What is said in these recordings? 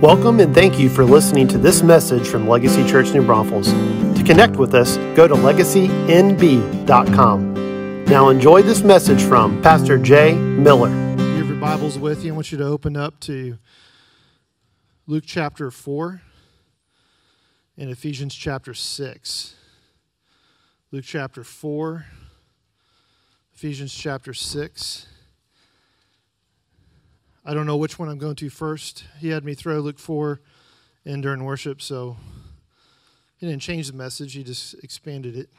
Welcome and thank you for listening to this message from Legacy Church New Braunfels. To connect with us, go to legacynb.com. Now enjoy this message from Pastor Jay Miller. You have your Bibles with you. I want you to open up to Luke chapter 4 and Ephesians chapter 6. Luke chapter 4, Ephesians chapter 6. I don't know which one I'm going to first. He had me throw Luke 4 in during worship, so he didn't change the message, he just expanded it.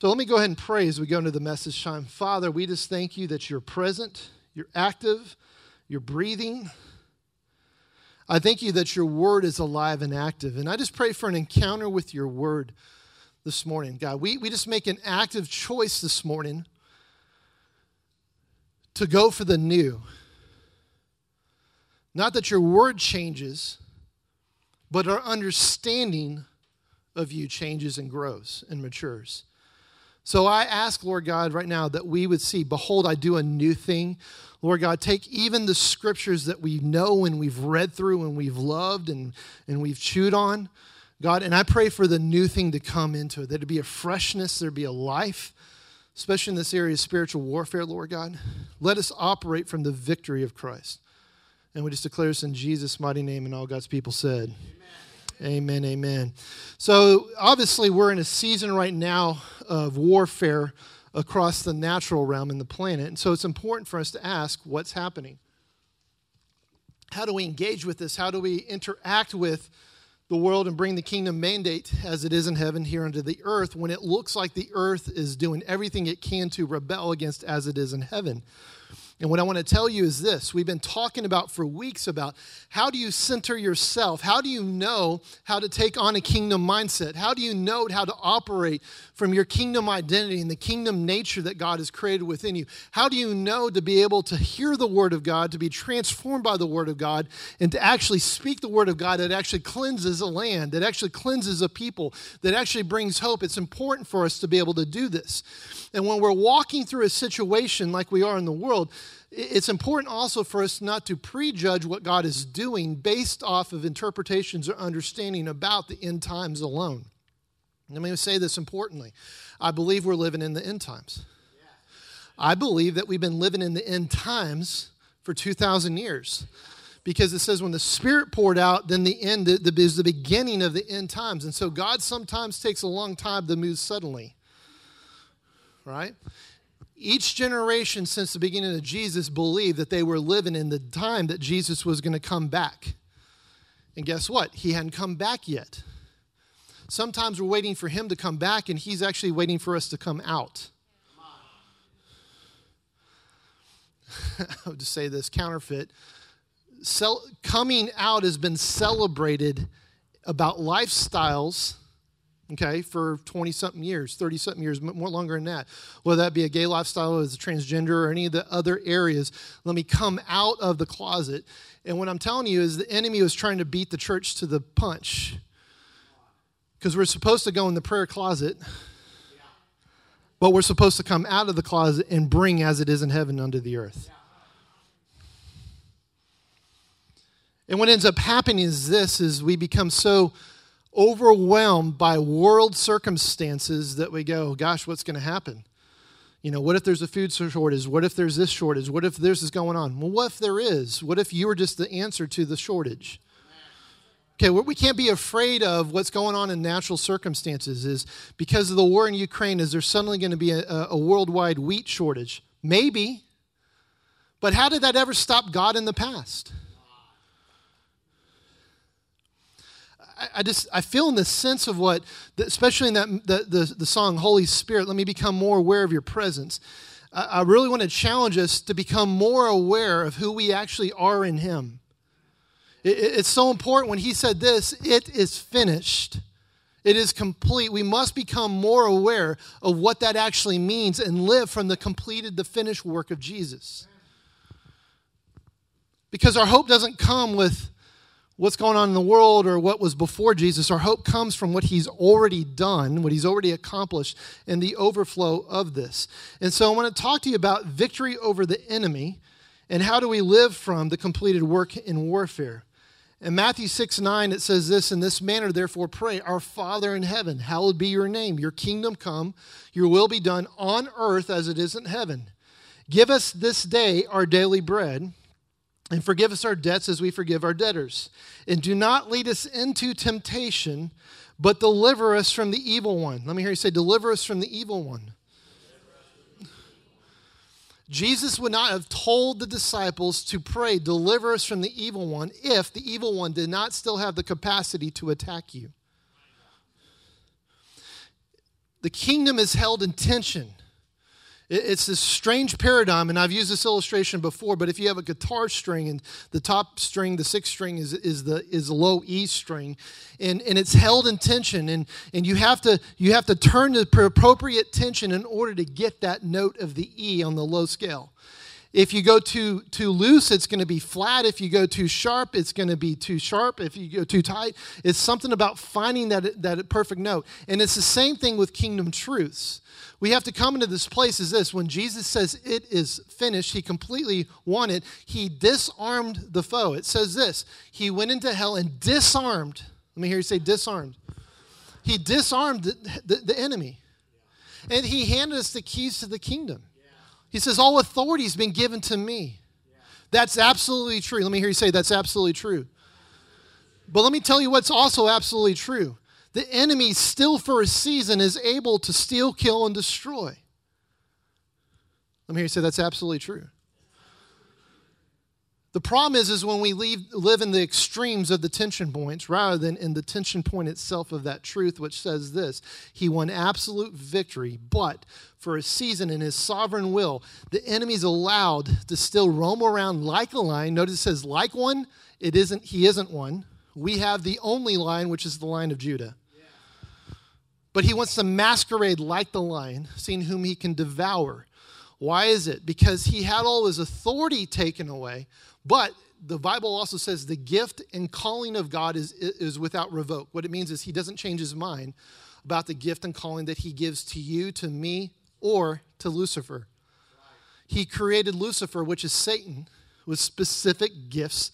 So let me go ahead and pray as we go into the message time. Father, we just thank you that you're present, you're active, you're breathing. I thank you that your word is alive and active. And I just pray for an encounter with your word this morning. God, we, we just make an active choice this morning to go for the new not that your word changes, but our understanding of you changes and grows and matures. So I ask, Lord God, right now that we would see, behold, I do a new thing. Lord God, take even the scriptures that we know and we've read through and we've loved and, and we've chewed on, God, and I pray for the new thing to come into it, that it be a freshness, there be a life, especially in this area of spiritual warfare, Lord God. Let us operate from the victory of Christ. And we just declare this in Jesus' mighty name, and all God's people said. Amen. amen. So, obviously, we're in a season right now of warfare across the natural realm and the planet. And so, it's important for us to ask what's happening? How do we engage with this? How do we interact with the world and bring the kingdom mandate as it is in heaven here unto the earth when it looks like the earth is doing everything it can to rebel against as it is in heaven? And what I want to tell you is this we've been talking about for weeks about how do you center yourself? How do you know how to take on a kingdom mindset? How do you know how to operate from your kingdom identity and the kingdom nature that God has created within you? How do you know to be able to hear the word of God, to be transformed by the word of God, and to actually speak the word of God that actually cleanses a land, that actually cleanses a people, that actually brings hope? It's important for us to be able to do this. And when we're walking through a situation like we are in the world, it's important also for us not to prejudge what God is doing based off of interpretations or understanding about the end times alone. Let me say this importantly. I believe we're living in the end times. I believe that we've been living in the end times for 2,000 years because it says when the Spirit poured out, then the end is the beginning of the end times. And so God sometimes takes a long time to move suddenly, right? Each generation since the beginning of Jesus believed that they were living in the time that Jesus was going to come back. And guess what? He hadn't come back yet. Sometimes we're waiting for him to come back, and he's actually waiting for us to come out. I would just say this counterfeit. Cel- coming out has been celebrated about lifestyles okay, for 20 something years, 30 something years, more longer than that. Whether that be a gay lifestyle as a transgender or any of the other areas, let me come out of the closet. And what I'm telling you is the enemy was trying to beat the church to the punch. Because we're supposed to go in the prayer closet, but we're supposed to come out of the closet and bring as it is in heaven unto the earth. And what ends up happening is this is we become so overwhelmed by world circumstances that we go, gosh, what's going to happen? You know, what if there's a food shortage? What if there's this shortage? What if this is going on? Well, what if there is? What if you are just the answer to the shortage? Okay, what we can't be afraid of what's going on in natural circumstances is because of the war in Ukraine, is there suddenly going to be a, a worldwide wheat shortage? Maybe. But how did that ever stop God in the past? I just I feel in the sense of what, especially in that the, the, the song Holy Spirit, let me become more aware of your presence. I really want to challenge us to become more aware of who we actually are in Him. It's so important when He said this, it is finished. It is complete. We must become more aware of what that actually means and live from the completed, the finished work of Jesus. Because our hope doesn't come with what's going on in the world or what was before Jesus. Our hope comes from what he's already done, what he's already accomplished, and the overflow of this. And so I want to talk to you about victory over the enemy and how do we live from the completed work in warfare. In Matthew 6 9, it says this In this manner, therefore, pray, Our Father in heaven, hallowed be your name. Your kingdom come, your will be done on earth as it is in heaven. Give us this day our daily bread, and forgive us our debts as we forgive our debtors. And do not lead us into temptation, but deliver us from the evil one. Let me hear you say, Deliver us from the evil one. Jesus would not have told the disciples to pray, Deliver us from the evil one, if the evil one did not still have the capacity to attack you. The kingdom is held in tension. It's this strange paradigm, and I've used this illustration before. But if you have a guitar string and the top string, the sixth string is, is the is the low E string, and, and it's held in tension, and, and you have to you have to turn the appropriate tension in order to get that note of the E on the low scale. If you go too too loose, it's going to be flat. If you go too sharp, it's going to be too sharp. If you go too tight, it's something about finding that that perfect note. And it's the same thing with kingdom truths we have to come into this place is this when Jesus says it is finished, he completely won it. He disarmed the foe. It says this he went into hell and disarmed. Let me hear you say disarmed. He disarmed the, the, the enemy. And he handed us the keys to the kingdom. He says, All authority has been given to me. That's absolutely true. Let me hear you say that's absolutely true. But let me tell you what's also absolutely true the enemy still for a season is able to steal, kill, and destroy. Let me hear you say that's absolutely true. The problem is, is when we leave, live in the extremes of the tension points rather than in the tension point itself of that truth, which says this He won absolute victory, but for a season in His sovereign will, the enemy's allowed to still roam around like a lion. Notice it says like one, it isn't, He isn't one. We have the only line, which is the line of Judah. But he wants to masquerade like the lion, seeing whom he can devour. Why is it? Because he had all his authority taken away, but the Bible also says the gift and calling of God is, is without revoke. What it means is he doesn't change his mind about the gift and calling that he gives to you, to me, or to Lucifer. He created Lucifer, which is Satan, with specific gifts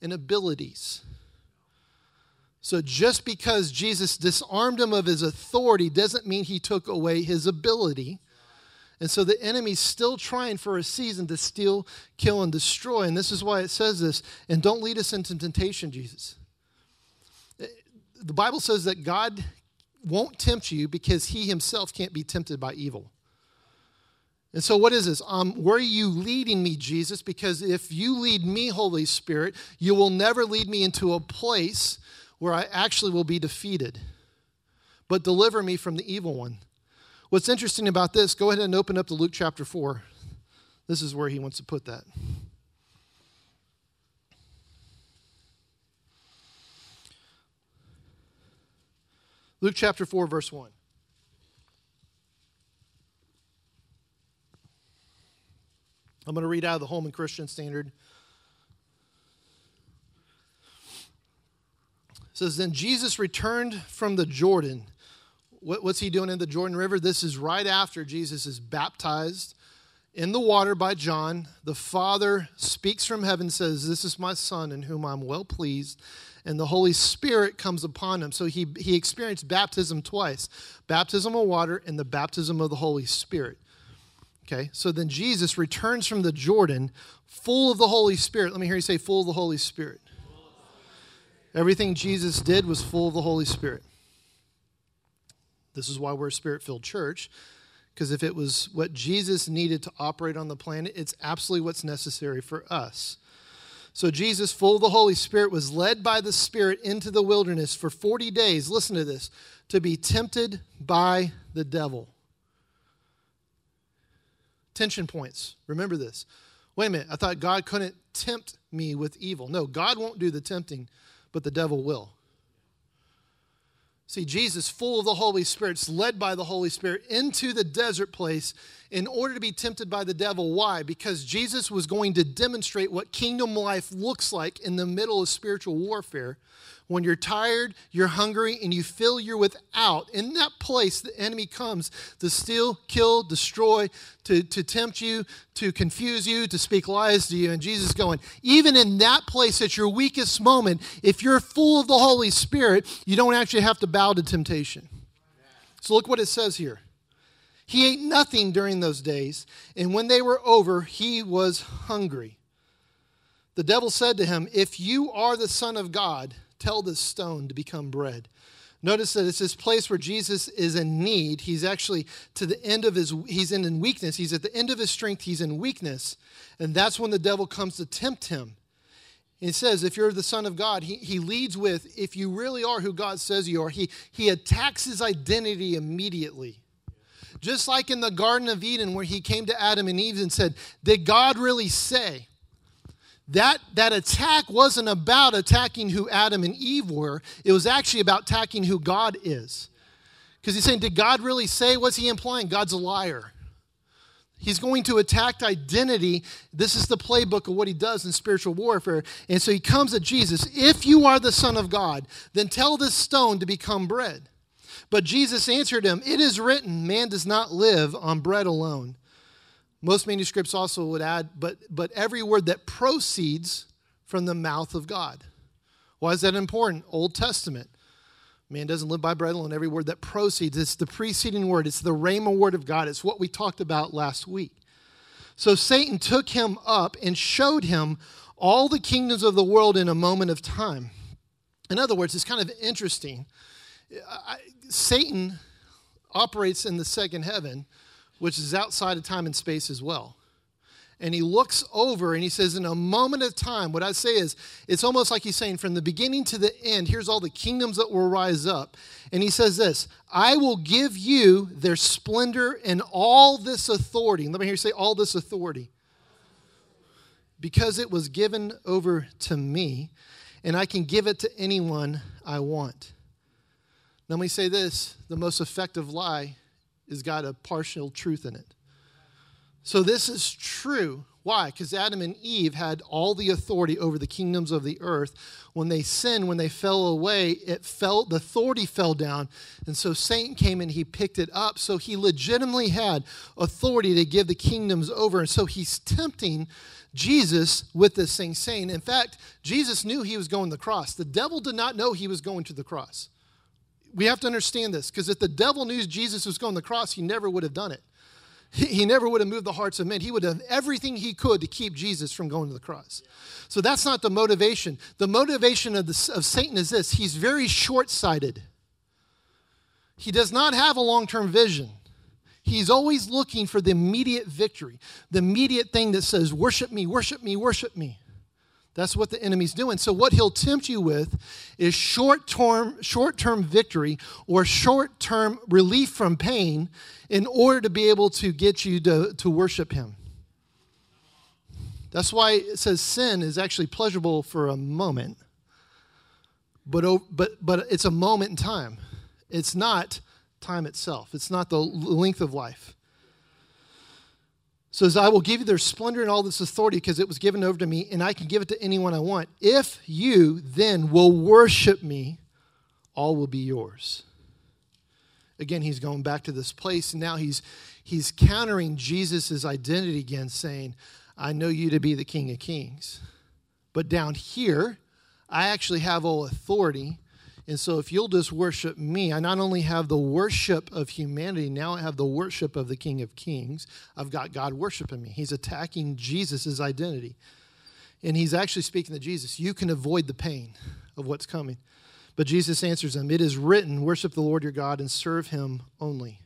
and abilities. So just because Jesus disarmed him of his authority doesn't mean he took away his ability. And so the enemy's still trying for a season to steal, kill, and destroy. And this is why it says this. And don't lead us into temptation, Jesus. The Bible says that God won't tempt you because he himself can't be tempted by evil. And so, what is this? Um, where are you leading me, Jesus? Because if you lead me, Holy Spirit, you will never lead me into a place where I actually will be defeated. But deliver me from the evil one. What's interesting about this, go ahead and open up to Luke chapter 4. This is where he wants to put that. Luke chapter 4, verse 1. I'm going to read out of the Holman Christian Standard. says, Then Jesus returned from the Jordan. What, what's he doing in the Jordan River? This is right after Jesus is baptized in the water by John. The Father speaks from heaven, says, This is my Son in whom I'm well pleased. And the Holy Spirit comes upon him. So he, he experienced baptism twice baptism of water and the baptism of the Holy Spirit. Okay, so then Jesus returns from the Jordan full of the Holy Spirit. Let me hear you say, full of the Holy Spirit. Everything Jesus did was full of the Holy Spirit. This is why we're a spirit filled church, because if it was what Jesus needed to operate on the planet, it's absolutely what's necessary for us. So, Jesus, full of the Holy Spirit, was led by the Spirit into the wilderness for 40 days. Listen to this to be tempted by the devil. Tension points. Remember this. Wait a minute. I thought God couldn't tempt me with evil. No, God won't do the tempting but the devil will. See, Jesus, full of the Holy Spirit, led by the Holy Spirit into the desert place in order to be tempted by the devil. Why? Because Jesus was going to demonstrate what kingdom life looks like in the middle of spiritual warfare. When you're tired, you're hungry, and you feel you're without, in that place, the enemy comes to steal, kill, destroy, to, to tempt you, to confuse you, to speak lies to you. And Jesus going, even in that place at your weakest moment, if you're full of the Holy Spirit, you don't actually have to bow to temptation. So look what it says here. He ate nothing during those days, and when they were over, he was hungry. The devil said to him, If you are the Son of God, tell this stone to become bread. Notice that it's this place where Jesus is in need. He's actually to the end of his, he's in, in weakness. He's at the end of his strength. He's in weakness. And that's when the devil comes to tempt him. He says, if you're the Son of God, he, he leads with, if you really are who God says you are, he, he attacks his identity immediately. Just like in the Garden of Eden, where he came to Adam and Eve and said, Did God really say? That, that attack wasn't about attacking who Adam and Eve were, it was actually about attacking who God is. Because he's saying, Did God really say? What's he implying? God's a liar. He's going to attack identity. This is the playbook of what he does in spiritual warfare. And so he comes at Jesus. If you are the Son of God, then tell this stone to become bread. But Jesus answered him, It is written, man does not live on bread alone. Most manuscripts also would add, but, but every word that proceeds from the mouth of God. Why is that important? Old Testament. Man doesn't live by bread alone. Every word that proceeds, it's the preceding word, it's the Rhema word of God. It's what we talked about last week. So Satan took him up and showed him all the kingdoms of the world in a moment of time. In other words, it's kind of interesting. I, Satan operates in the second heaven, which is outside of time and space as well and he looks over and he says, In a moment of time, what I say is, it's almost like he's saying, From the beginning to the end, here's all the kingdoms that will rise up. And he says this I will give you their splendor and all this authority. And let me hear you say, All this authority. Because it was given over to me, and I can give it to anyone I want. Let me say this the most effective lie has got a partial truth in it. So this is true. Why? Because Adam and Eve had all the authority over the kingdoms of the earth. When they sinned, when they fell away, it fell, the authority fell down. And so Satan came and he picked it up. So he legitimately had authority to give the kingdoms over. And so he's tempting Jesus with this thing, saying, in fact, Jesus knew he was going to the cross. The devil did not know he was going to the cross. We have to understand this because if the devil knew Jesus was going to the cross, he never would have done it. He never would have moved the hearts of men. He would have done everything he could to keep Jesus from going to the cross. So that's not the motivation. The motivation of, the, of Satan is this he's very short sighted. He does not have a long term vision. He's always looking for the immediate victory, the immediate thing that says, Worship me, worship me, worship me. That's what the enemy's doing. So what he'll tempt you with is short-term short-term victory or short-term relief from pain in order to be able to get you to, to worship him. That's why it says sin is actually pleasurable for a moment. But, but, but it's a moment in time. It's not time itself. It's not the length of life says, I will give you their splendor and all this authority because it was given over to me, and I can give it to anyone I want. If you then will worship me, all will be yours. Again, he's going back to this place, and now he's he's countering Jesus' identity again, saying, I know you to be the King of Kings. But down here, I actually have all authority and so, if you'll just worship me, I not only have the worship of humanity, now I have the worship of the King of Kings. I've got God worshiping me. He's attacking Jesus' identity. And he's actually speaking to Jesus. You can avoid the pain of what's coming. But Jesus answers him It is written, worship the Lord your God and serve him only.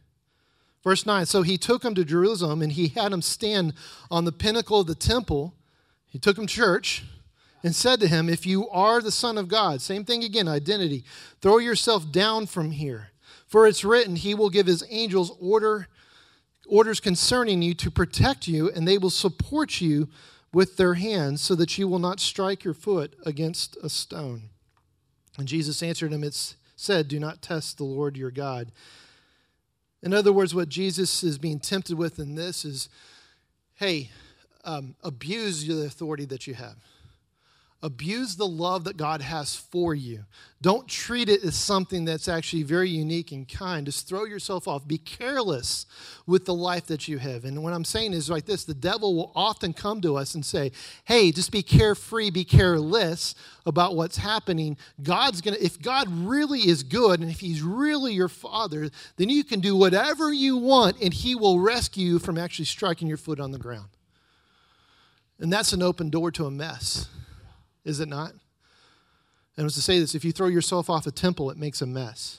Verse 9 So he took him to Jerusalem and he had him stand on the pinnacle of the temple. He took him to church and said to him, If you are the Son of God, same thing again, identity, throw yourself down from here. For it's written, He will give His angels order, orders concerning you to protect you, and they will support you with their hands so that you will not strike your foot against a stone. And Jesus answered him, It's said, Do not test the Lord your God. In other words, what Jesus is being tempted with in this is hey, um, abuse the authority that you have Abuse the love that God has for you. Don't treat it as something that's actually very unique and kind. Just throw yourself off. Be careless with the life that you have. And what I'm saying is like this the devil will often come to us and say, hey, just be carefree, be careless about what's happening. God's going to, if God really is good and if he's really your father, then you can do whatever you want and he will rescue you from actually striking your foot on the ground. And that's an open door to a mess is it not? And I was to say this if you throw yourself off a temple, it makes a mess.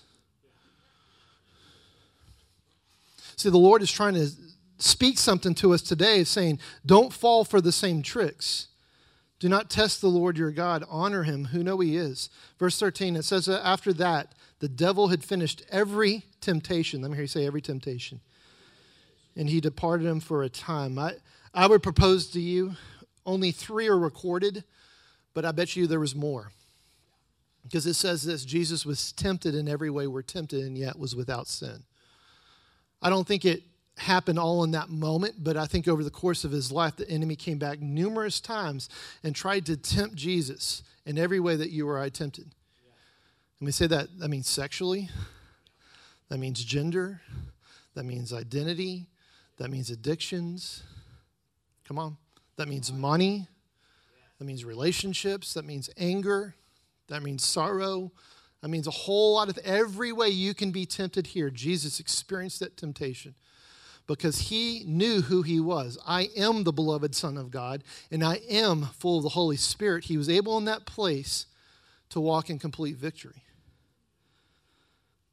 See, the Lord is trying to speak something to us today, saying, Don't fall for the same tricks. Do not test the Lord your God. Honor him, who know he is. Verse 13, it says, After that, the devil had finished every temptation. Let me hear you say every temptation. And he departed him for a time. I, I would propose to you only three are recorded but I bet you there was more. Because it says this Jesus was tempted in every way we're tempted, and yet was without sin. I don't think it happened all in that moment, but I think over the course of his life, the enemy came back numerous times and tried to tempt Jesus in every way that you or I tempted. Let me say that that means sexually, that means gender, that means identity, that means addictions. Come on. That means money, that means relationships. That means anger. That means sorrow. That means a whole lot of every way you can be tempted here. Jesus experienced that temptation because he knew who he was. I am the beloved Son of God, and I am full of the Holy Spirit. He was able in that place to walk in complete victory.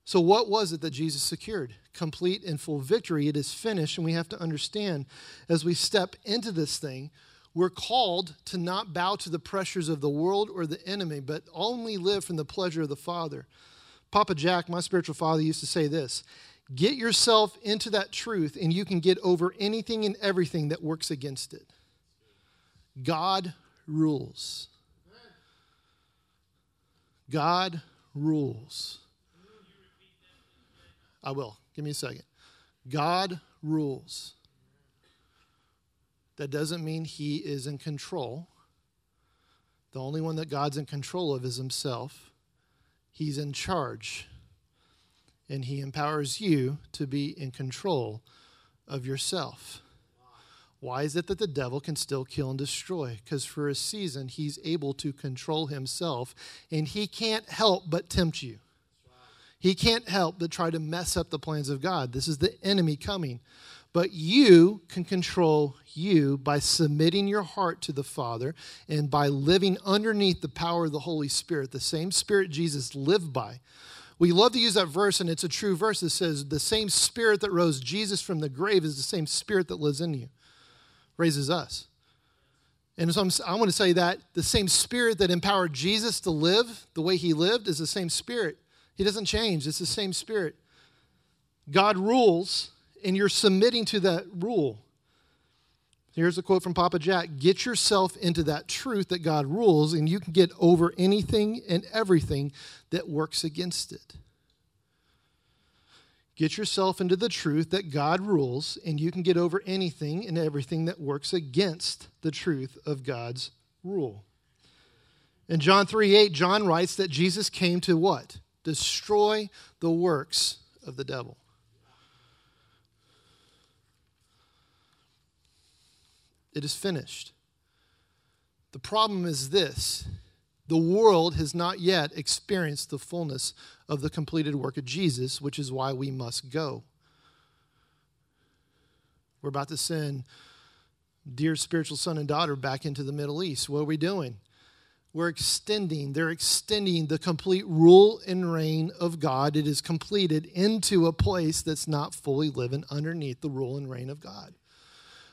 So, what was it that Jesus secured? Complete and full victory. It is finished, and we have to understand as we step into this thing we're called to not bow to the pressures of the world or the enemy, but only live from the pleasure of the Father. Papa Jack, my spiritual father, used to say this Get yourself into that truth, and you can get over anything and everything that works against it. God rules. God rules. I will. Give me a second. God rules. That doesn't mean he is in control. The only one that God's in control of is himself. He's in charge. And he empowers you to be in control of yourself. Why is it that the devil can still kill and destroy? Because for a season, he's able to control himself, and he can't help but tempt you. He can't help but try to mess up the plans of God. This is the enemy coming. But you can control you by submitting your heart to the Father and by living underneath the power of the Holy Spirit, the same Spirit Jesus lived by. We love to use that verse, and it's a true verse that says, The same Spirit that rose Jesus from the grave is the same Spirit that lives in you, raises us. And so I'm, I want to say that the same Spirit that empowered Jesus to live the way he lived is the same Spirit. He doesn't change, it's the same Spirit. God rules and you're submitting to that rule. Here's a quote from Papa Jack Get yourself into that truth that God rules, and you can get over anything and everything that works against it. Get yourself into the truth that God rules, and you can get over anything and everything that works against the truth of God's rule. In John 3 8, John writes that Jesus came to what? Destroy the works of the devil. It is finished. The problem is this the world has not yet experienced the fullness of the completed work of Jesus, which is why we must go. We're about to send dear spiritual son and daughter back into the Middle East. What are we doing? We're extending, they're extending the complete rule and reign of God. It is completed into a place that's not fully living underneath the rule and reign of God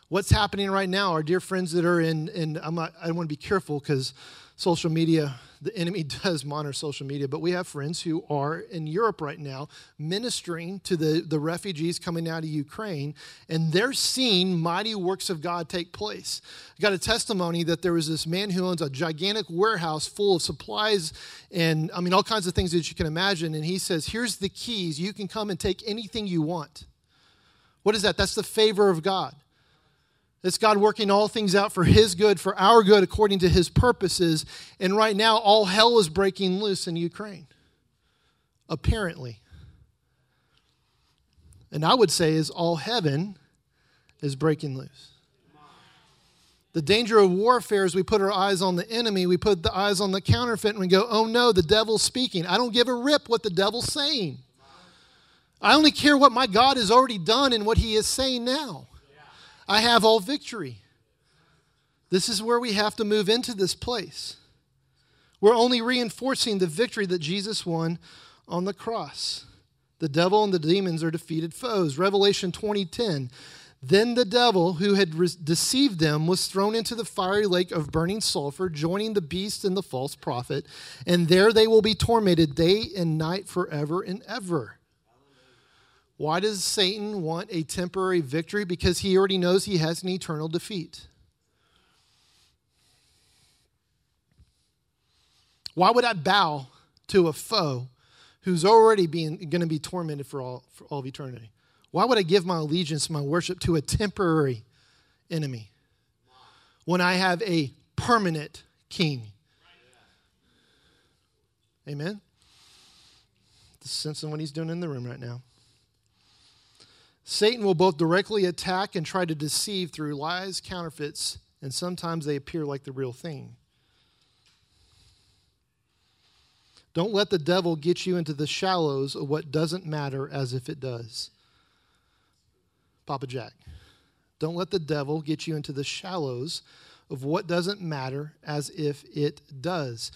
what's happening right now, our dear friends that are in, and I want to be careful because social media, the enemy does monitor social media, but we have friends who are in Europe right now ministering to the, the refugees coming out of Ukraine, and they're seeing mighty works of God take place. I got a testimony that there was this man who owns a gigantic warehouse full of supplies and, I mean, all kinds of things that you can imagine, and he says, Here's the keys. You can come and take anything you want. What is that? That's the favor of God. It's God working all things out for His good, for our good, according to His purposes. And right now, all hell is breaking loose in Ukraine. Apparently. And I would say, is all heaven is breaking loose. The danger of warfare is we put our eyes on the enemy, we put the eyes on the counterfeit, and we go, oh no, the devil's speaking. I don't give a rip what the devil's saying. I only care what my God has already done and what he is saying now. I have all victory. This is where we have to move into this place. We're only reinforcing the victory that Jesus won on the cross. The devil and the demons are defeated foes. Revelation 20:10. Then the devil who had re- deceived them was thrown into the fiery lake of burning sulfur, joining the beast and the false prophet, and there they will be tormented day and night forever and ever. Why does Satan want a temporary victory? Because he already knows he has an eternal defeat. Why would I bow to a foe who's already being, going to be tormented for all, for all of eternity? Why would I give my allegiance, my worship to a temporary enemy when I have a permanent king? Amen? Sense of what he's doing in the room right now. Satan will both directly attack and try to deceive through lies, counterfeits, and sometimes they appear like the real thing. Don't let the devil get you into the shallows of what doesn't matter as if it does. Papa Jack. Don't let the devil get you into the shallows of what doesn't matter as if it does.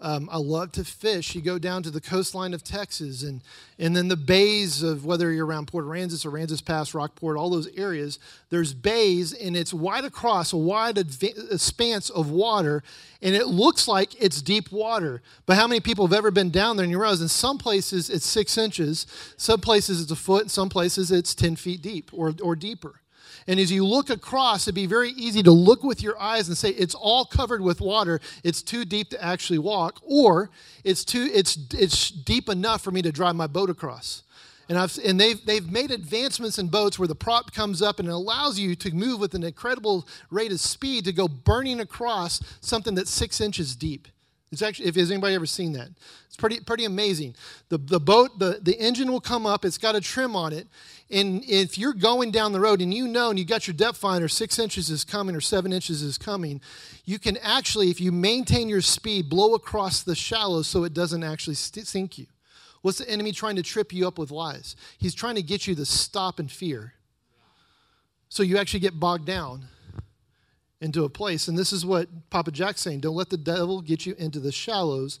Um, I love to fish. You go down to the coastline of Texas and, and then the bays of whether you're around Port Aransas, or Aransas Pass, Rockport, all those areas, there's bays and it's wide across a wide expanse of water and it looks like it's deep water. But how many people have ever been down there and you realize in some places it's six inches, some places it's a foot, and some places it's 10 feet deep or, or deeper. And as you look across, it'd be very easy to look with your eyes and say it's all covered with water. It's too deep to actually walk, or it's too it's it's deep enough for me to drive my boat across. And, I've, and they've, they've made advancements in boats where the prop comes up and it allows you to move with an incredible rate of speed to go burning across something that's six inches deep. It's actually, if has anybody ever seen that? It's pretty, pretty amazing. The, the boat, the, the engine will come up, it's got a trim on it. And if you're going down the road and you know and you got your depth finder, six inches is coming or seven inches is coming, you can actually, if you maintain your speed, blow across the shallows so it doesn't actually sink you. What's the enemy trying to trip you up with lies? He's trying to get you to stop in fear. So you actually get bogged down into a place. And this is what Papa Jack's saying don't let the devil get you into the shallows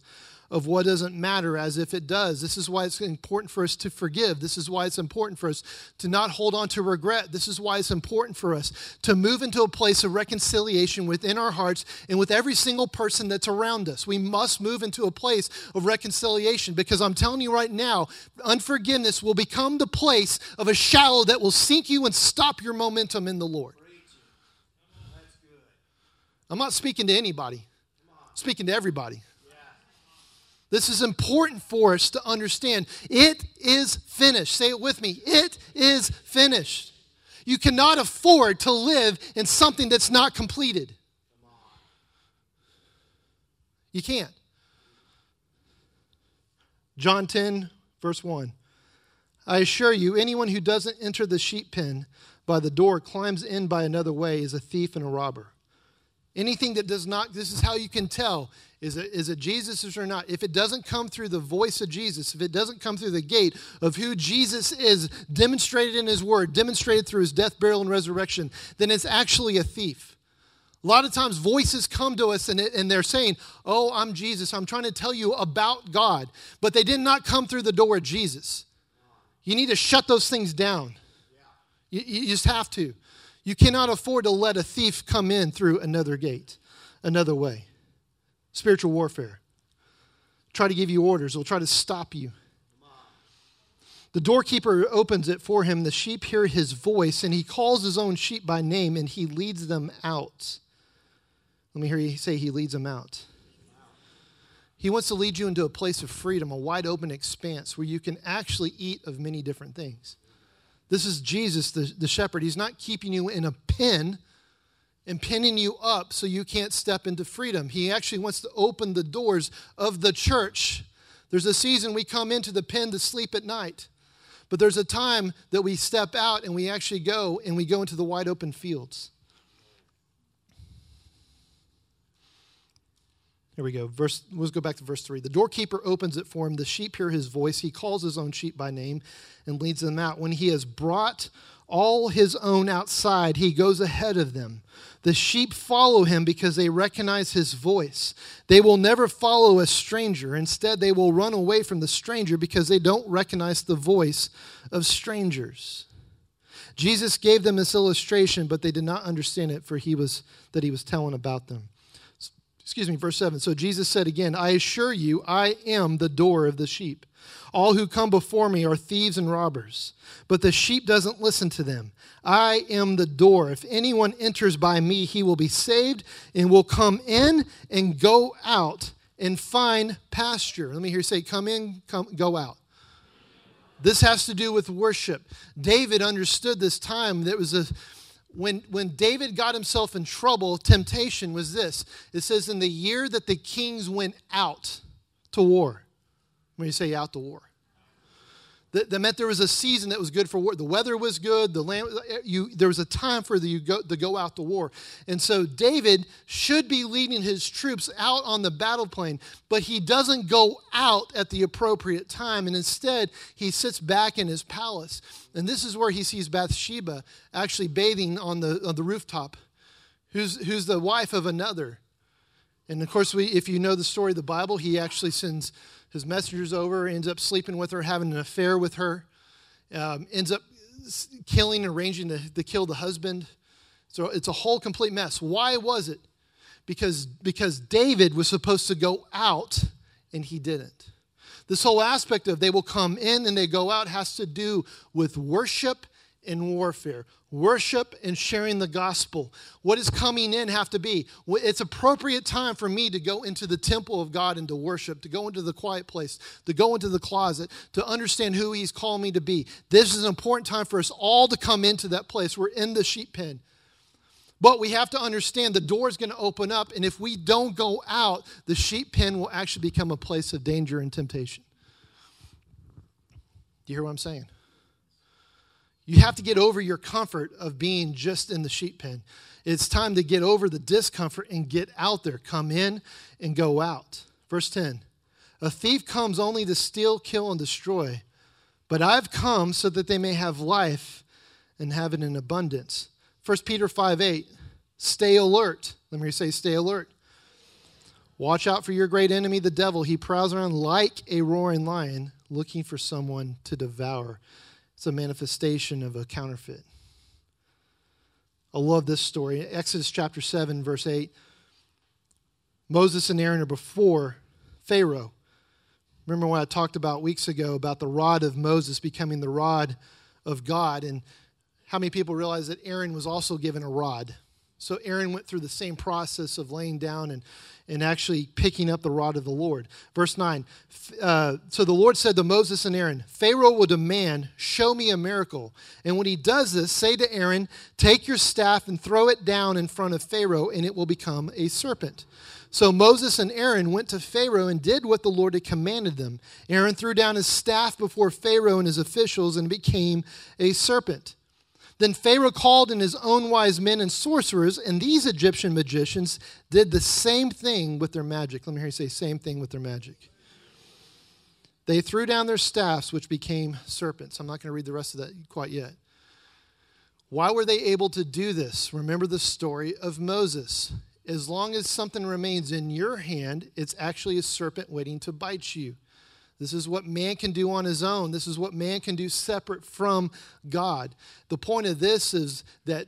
of what doesn't matter as if it does. This is why it's important for us to forgive. This is why it's important for us to not hold on to regret. This is why it's important for us to move into a place of reconciliation within our hearts and with every single person that's around us. We must move into a place of reconciliation because I'm telling you right now, unforgiveness will become the place of a shallow that will sink you and stop your momentum in the Lord. I'm not speaking to anybody, speaking to everybody. This is important for us to understand. It is finished. Say it with me. It is finished. You cannot afford to live in something that's not completed. You can't. John 10, verse 1. I assure you, anyone who doesn't enter the sheep pen by the door climbs in by another way is a thief and a robber. Anything that does not, this is how you can tell is it, is it Jesus or not? If it doesn't come through the voice of Jesus, if it doesn't come through the gate of who Jesus is, demonstrated in his word, demonstrated through his death, burial, and resurrection, then it's actually a thief. A lot of times, voices come to us and, it, and they're saying, Oh, I'm Jesus. I'm trying to tell you about God. But they did not come through the door of Jesus. You need to shut those things down. You, you just have to. You cannot afford to let a thief come in through another gate, another way. Spiritual warfare. Try to give you orders, they'll try to stop you. The doorkeeper opens it for him. The sheep hear his voice, and he calls his own sheep by name and he leads them out. Let me hear you say he leads them out. He wants to lead you into a place of freedom, a wide open expanse where you can actually eat of many different things. This is Jesus, the, the shepherd. He's not keeping you in a pen and pinning you up so you can't step into freedom. He actually wants to open the doors of the church. There's a season we come into the pen to sleep at night, but there's a time that we step out and we actually go and we go into the wide open fields. Here we go. Verse, let's go back to verse 3. The doorkeeper opens it for him. The sheep hear his voice. He calls his own sheep by name and leads them out. When he has brought all his own outside, he goes ahead of them. The sheep follow him because they recognize his voice. They will never follow a stranger. Instead, they will run away from the stranger because they don't recognize the voice of strangers. Jesus gave them this illustration, but they did not understand it for he was that he was telling about them. Excuse me, verse 7. So Jesus said again, I assure you, I am the door of the sheep. All who come before me are thieves and robbers, but the sheep doesn't listen to them. I am the door. If anyone enters by me, he will be saved and will come in and go out and find pasture. Let me hear you say, come in, come, go out. This has to do with worship. David understood this time that was a when, when David got himself in trouble, temptation was this. It says, in the year that the kings went out to war. When you say out to war, that, that, meant there was a season that was good for war. The weather was good. The land, you, there was a time for the, you go, to go out to war. And so David should be leading his troops out on the battle plain, but he doesn't go out at the appropriate time. And instead, he sits back in his palace. And this is where he sees Bathsheba actually bathing on the, on the rooftop, who's, who's the wife of another. And of course, we, if you know the story of the Bible, he actually sends his messengers over, ends up sleeping with her, having an affair with her, um, ends up killing, arranging to, to kill the husband. So it's a whole complete mess. Why was it? Because, because David was supposed to go out and he didn't. This whole aspect of they will come in and they go out has to do with worship and warfare worship and sharing the gospel. What is coming in have to be? It's appropriate time for me to go into the temple of God and to worship, to go into the quiet place, to go into the closet, to understand who He's called me to be. This is an important time for us all to come into that place. We're in the sheep pen. But we have to understand the door is going to open up, and if we don't go out, the sheep pen will actually become a place of danger and temptation. Do you hear what I'm saying? You have to get over your comfort of being just in the sheep pen. It's time to get over the discomfort and get out there. Come in and go out. Verse 10 A thief comes only to steal, kill, and destroy, but I've come so that they may have life and have it in abundance. 1 Peter 5 8 Stay alert. Let me say, stay alert. Watch out for your great enemy, the devil. He prowls around like a roaring lion, looking for someone to devour. It's a manifestation of a counterfeit. I love this story. Exodus chapter 7, verse 8. Moses and Aaron are before Pharaoh. Remember what I talked about weeks ago about the rod of Moses becoming the rod of God, and how many people realize that Aaron was also given a rod? So Aaron went through the same process of laying down and, and actually picking up the rod of the Lord. Verse 9 uh, So the Lord said to Moses and Aaron, Pharaoh will demand, Show me a miracle. And when he does this, say to Aaron, Take your staff and throw it down in front of Pharaoh, and it will become a serpent. So Moses and Aaron went to Pharaoh and did what the Lord had commanded them. Aaron threw down his staff before Pharaoh and his officials, and became a serpent. Then Pharaoh called in his own wise men and sorcerers, and these Egyptian magicians did the same thing with their magic. Let me hear you say, same thing with their magic. They threw down their staffs, which became serpents. I'm not going to read the rest of that quite yet. Why were they able to do this? Remember the story of Moses. As long as something remains in your hand, it's actually a serpent waiting to bite you. This is what man can do on his own. This is what man can do separate from God. The point of this is that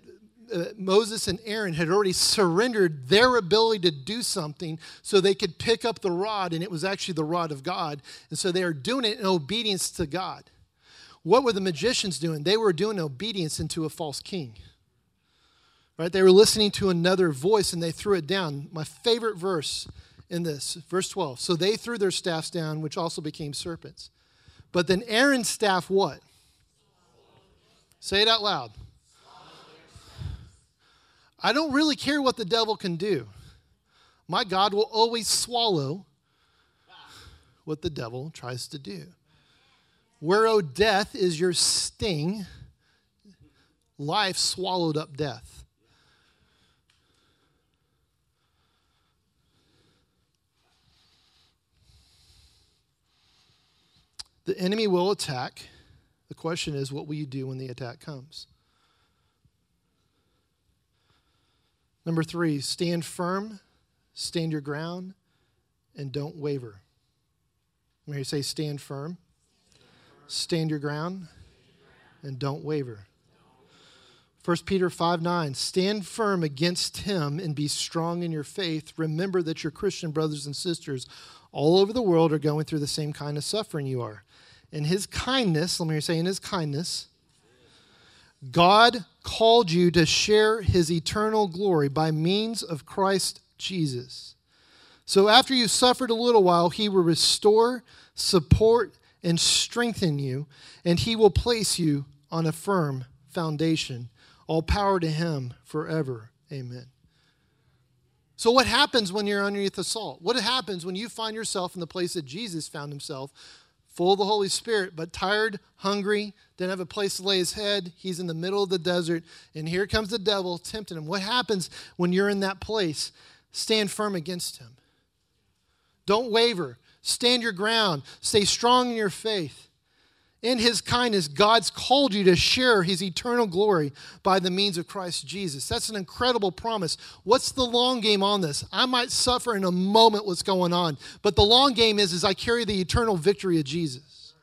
uh, Moses and Aaron had already surrendered their ability to do something so they could pick up the rod, and it was actually the rod of God. And so they are doing it in obedience to God. What were the magicians doing? They were doing obedience into a false king. Right? They were listening to another voice and they threw it down. My favorite verse in this. Verse 12. So they threw their staffs down, which also became serpents. But then Aaron's staff, what? Say it out loud. I don't really care what the devil can do. My God will always swallow what the devil tries to do. Where, O oh, death, is your sting, life swallowed up death. The enemy will attack. The question is, what will you do when the attack comes? Number three, stand firm, stand your ground, and don't waver. May you say, stand firm, stand your ground, and don't waver. 1 Peter 5 9, stand firm against him and be strong in your faith. Remember that your Christian brothers and sisters all over the world are going through the same kind of suffering you are. In his kindness, let me say, in his kindness, God called you to share his eternal glory by means of Christ Jesus. So after you suffered a little while, he will restore, support, and strengthen you, and he will place you on a firm foundation. All power to him forever. Amen. So, what happens when you're underneath assault? What happens when you find yourself in the place that Jesus found himself full of the Holy Spirit, but tired, hungry, didn't have a place to lay his head. He's in the middle of the desert, and here comes the devil tempting him. What happens when you're in that place? Stand firm against him. Don't waver. Stand your ground. Stay strong in your faith. In his kindness, God's called you to share his eternal glory by the means of Christ Jesus. That's an incredible promise. What's the long game on this? I might suffer in a moment what's going on, but the long game is, is I carry the eternal victory of Jesus.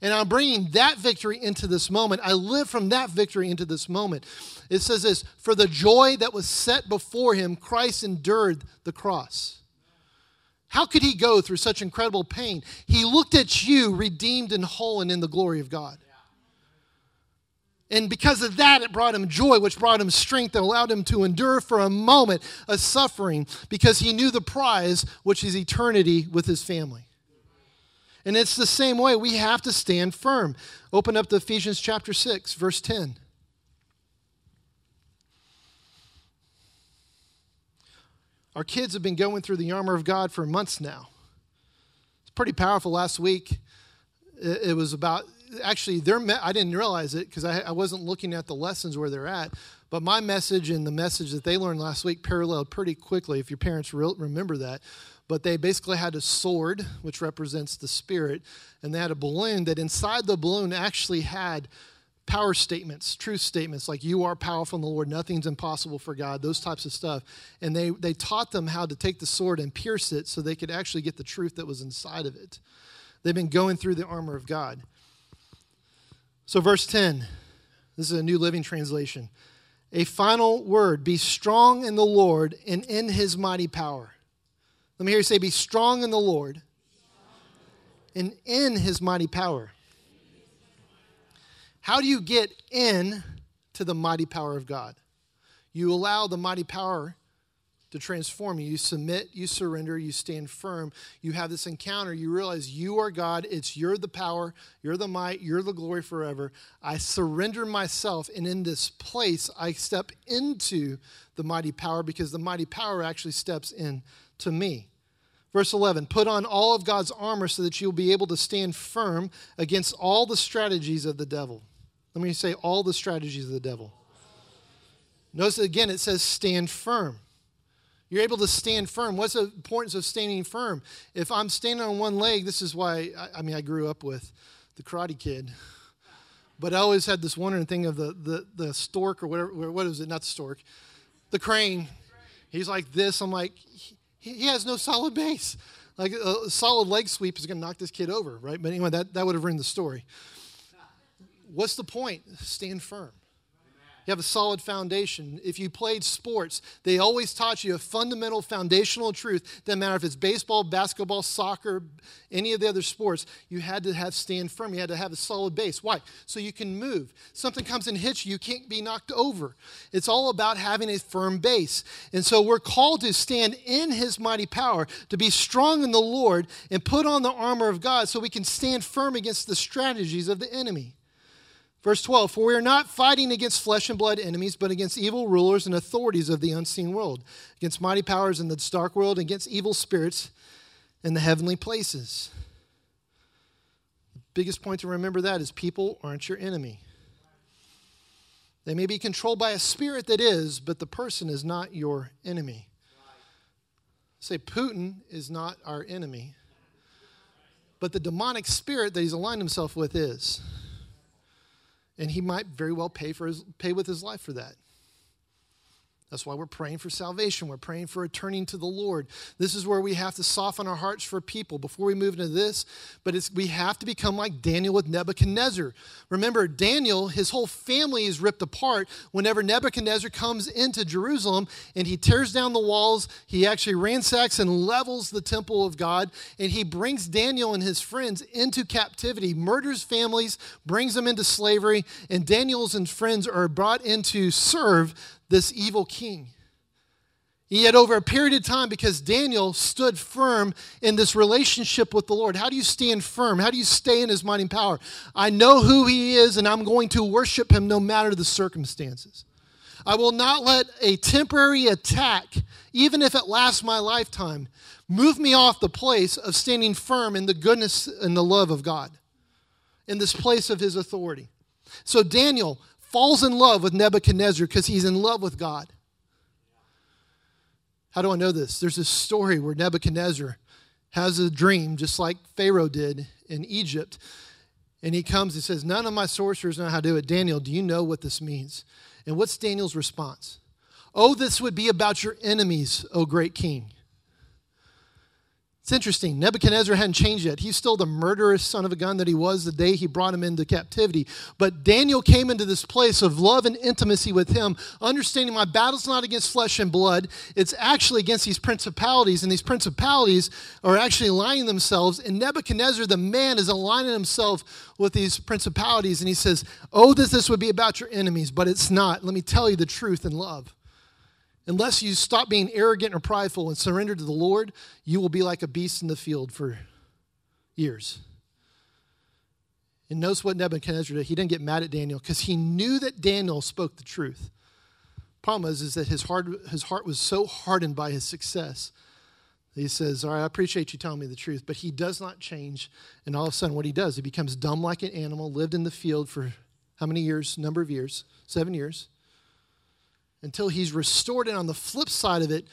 And I'm bringing that victory into this moment. I live from that victory into this moment. It says this For the joy that was set before him, Christ endured the cross how could he go through such incredible pain? He looked at you redeemed and whole and in the glory of God. And because of that, it brought him joy, which brought him strength and allowed him to endure for a moment a suffering because he knew the prize, which is eternity with his family. And it's the same way we have to stand firm. Open up to Ephesians chapter 6, verse 10. Our kids have been going through the armor of God for months now. It's pretty powerful. Last week, it was about actually their me- I didn't realize it because I, I, wasn't looking at the lessons where they're at. But my message and the message that they learned last week paralleled pretty quickly. If your parents re- remember that, but they basically had a sword, which represents the spirit, and they had a balloon that inside the balloon actually had power statements, truth statements like you are powerful in the Lord, nothing's impossible for God, those types of stuff. And they, they taught them how to take the sword and pierce it so they could actually get the truth that was inside of it. They've been going through the armor of God. So, verse 10, this is a New Living Translation. A final word be strong in the Lord and in his mighty power. Let me hear you say, Be strong in the Lord and in his mighty power. How do you get in to the mighty power of God? You allow the mighty power to transform you. You submit, you surrender, you stand firm. You have this encounter. You realize you are God. It's you're the power, you're the might, you're the glory forever. I surrender myself, and in this place, I step into the mighty power because the mighty power actually steps in to me. Verse 11 Put on all of God's armor so that you'll be able to stand firm against all the strategies of the devil. Let me say all the strategies of the devil. Notice again, it says stand firm. You're able to stand firm. What's the importance of standing firm? If I'm standing on one leg, this is why, I, I mean, I grew up with the Karate Kid. But I always had this wondering thing of the, the, the stork or whatever, what is it? Not the stork, the crane. He's like this. I'm like, he, he has no solid base. Like a solid leg sweep is going to knock this kid over, right? But anyway, that, that would have ruined the story what's the point? Stand firm. You have a solid foundation. If you played sports, they always taught you a fundamental foundational truth. Doesn't matter if it's baseball, basketball, soccer, any of the other sports, you had to have stand firm. You had to have a solid base. Why? So you can move. Something comes and hits you, you can't be knocked over. It's all about having a firm base. And so we're called to stand in his mighty power, to be strong in the Lord, and put on the armor of God so we can stand firm against the strategies of the enemy. Verse 12 For we are not fighting against flesh and blood enemies, but against evil rulers and authorities of the unseen world, against mighty powers in the dark world, against evil spirits in the heavenly places. The biggest point to remember that is people aren't your enemy. They may be controlled by a spirit that is, but the person is not your enemy. Say, Putin is not our enemy, but the demonic spirit that he's aligned himself with is. And he might very well pay, for his, pay with his life for that. That's why we're praying for salvation. We're praying for a turning to the Lord. This is where we have to soften our hearts for people before we move into this. But it's, we have to become like Daniel with Nebuchadnezzar. Remember, Daniel, his whole family is ripped apart whenever Nebuchadnezzar comes into Jerusalem and he tears down the walls. He actually ransacks and levels the temple of God. And he brings Daniel and his friends into captivity, murders families, brings them into slavery. And Daniel's and friends are brought in to serve this evil king. Yet, over a period of time, because Daniel stood firm in this relationship with the Lord. How do you stand firm? How do you stay in his mighty power? I know who he is, and I'm going to worship him no matter the circumstances. I will not let a temporary attack, even if it lasts my lifetime, move me off the place of standing firm in the goodness and the love of God, in this place of his authority. So, Daniel falls in love with Nebuchadnezzar because he's in love with God. How do I know this? There's this story where Nebuchadnezzar has a dream, just like Pharaoh did in Egypt. And he comes and says, None of my sorcerers know how to do it. Daniel, do you know what this means? And what's Daniel's response? Oh, this would be about your enemies, O great king. It's interesting. Nebuchadnezzar hadn't changed yet. He's still the murderous son of a gun that he was the day he brought him into captivity. But Daniel came into this place of love and intimacy with him, understanding my battle's not against flesh and blood. It's actually against these principalities, and these principalities are actually aligning themselves. And Nebuchadnezzar, the man, is aligning himself with these principalities. And he says, Oh, that this would be about your enemies, but it's not. Let me tell you the truth in love. Unless you stop being arrogant or prideful and surrender to the Lord, you will be like a beast in the field for years. And notice what Nebuchadnezzar did. He didn't get mad at Daniel because he knew that Daniel spoke the truth. Problem is, is that his heart, his heart was so hardened by his success. He says, All right, I appreciate you telling me the truth, but he does not change. And all of a sudden, what he does, he becomes dumb like an animal, lived in the field for how many years? Number of years? Seven years until he's restored. And on the flip side of it,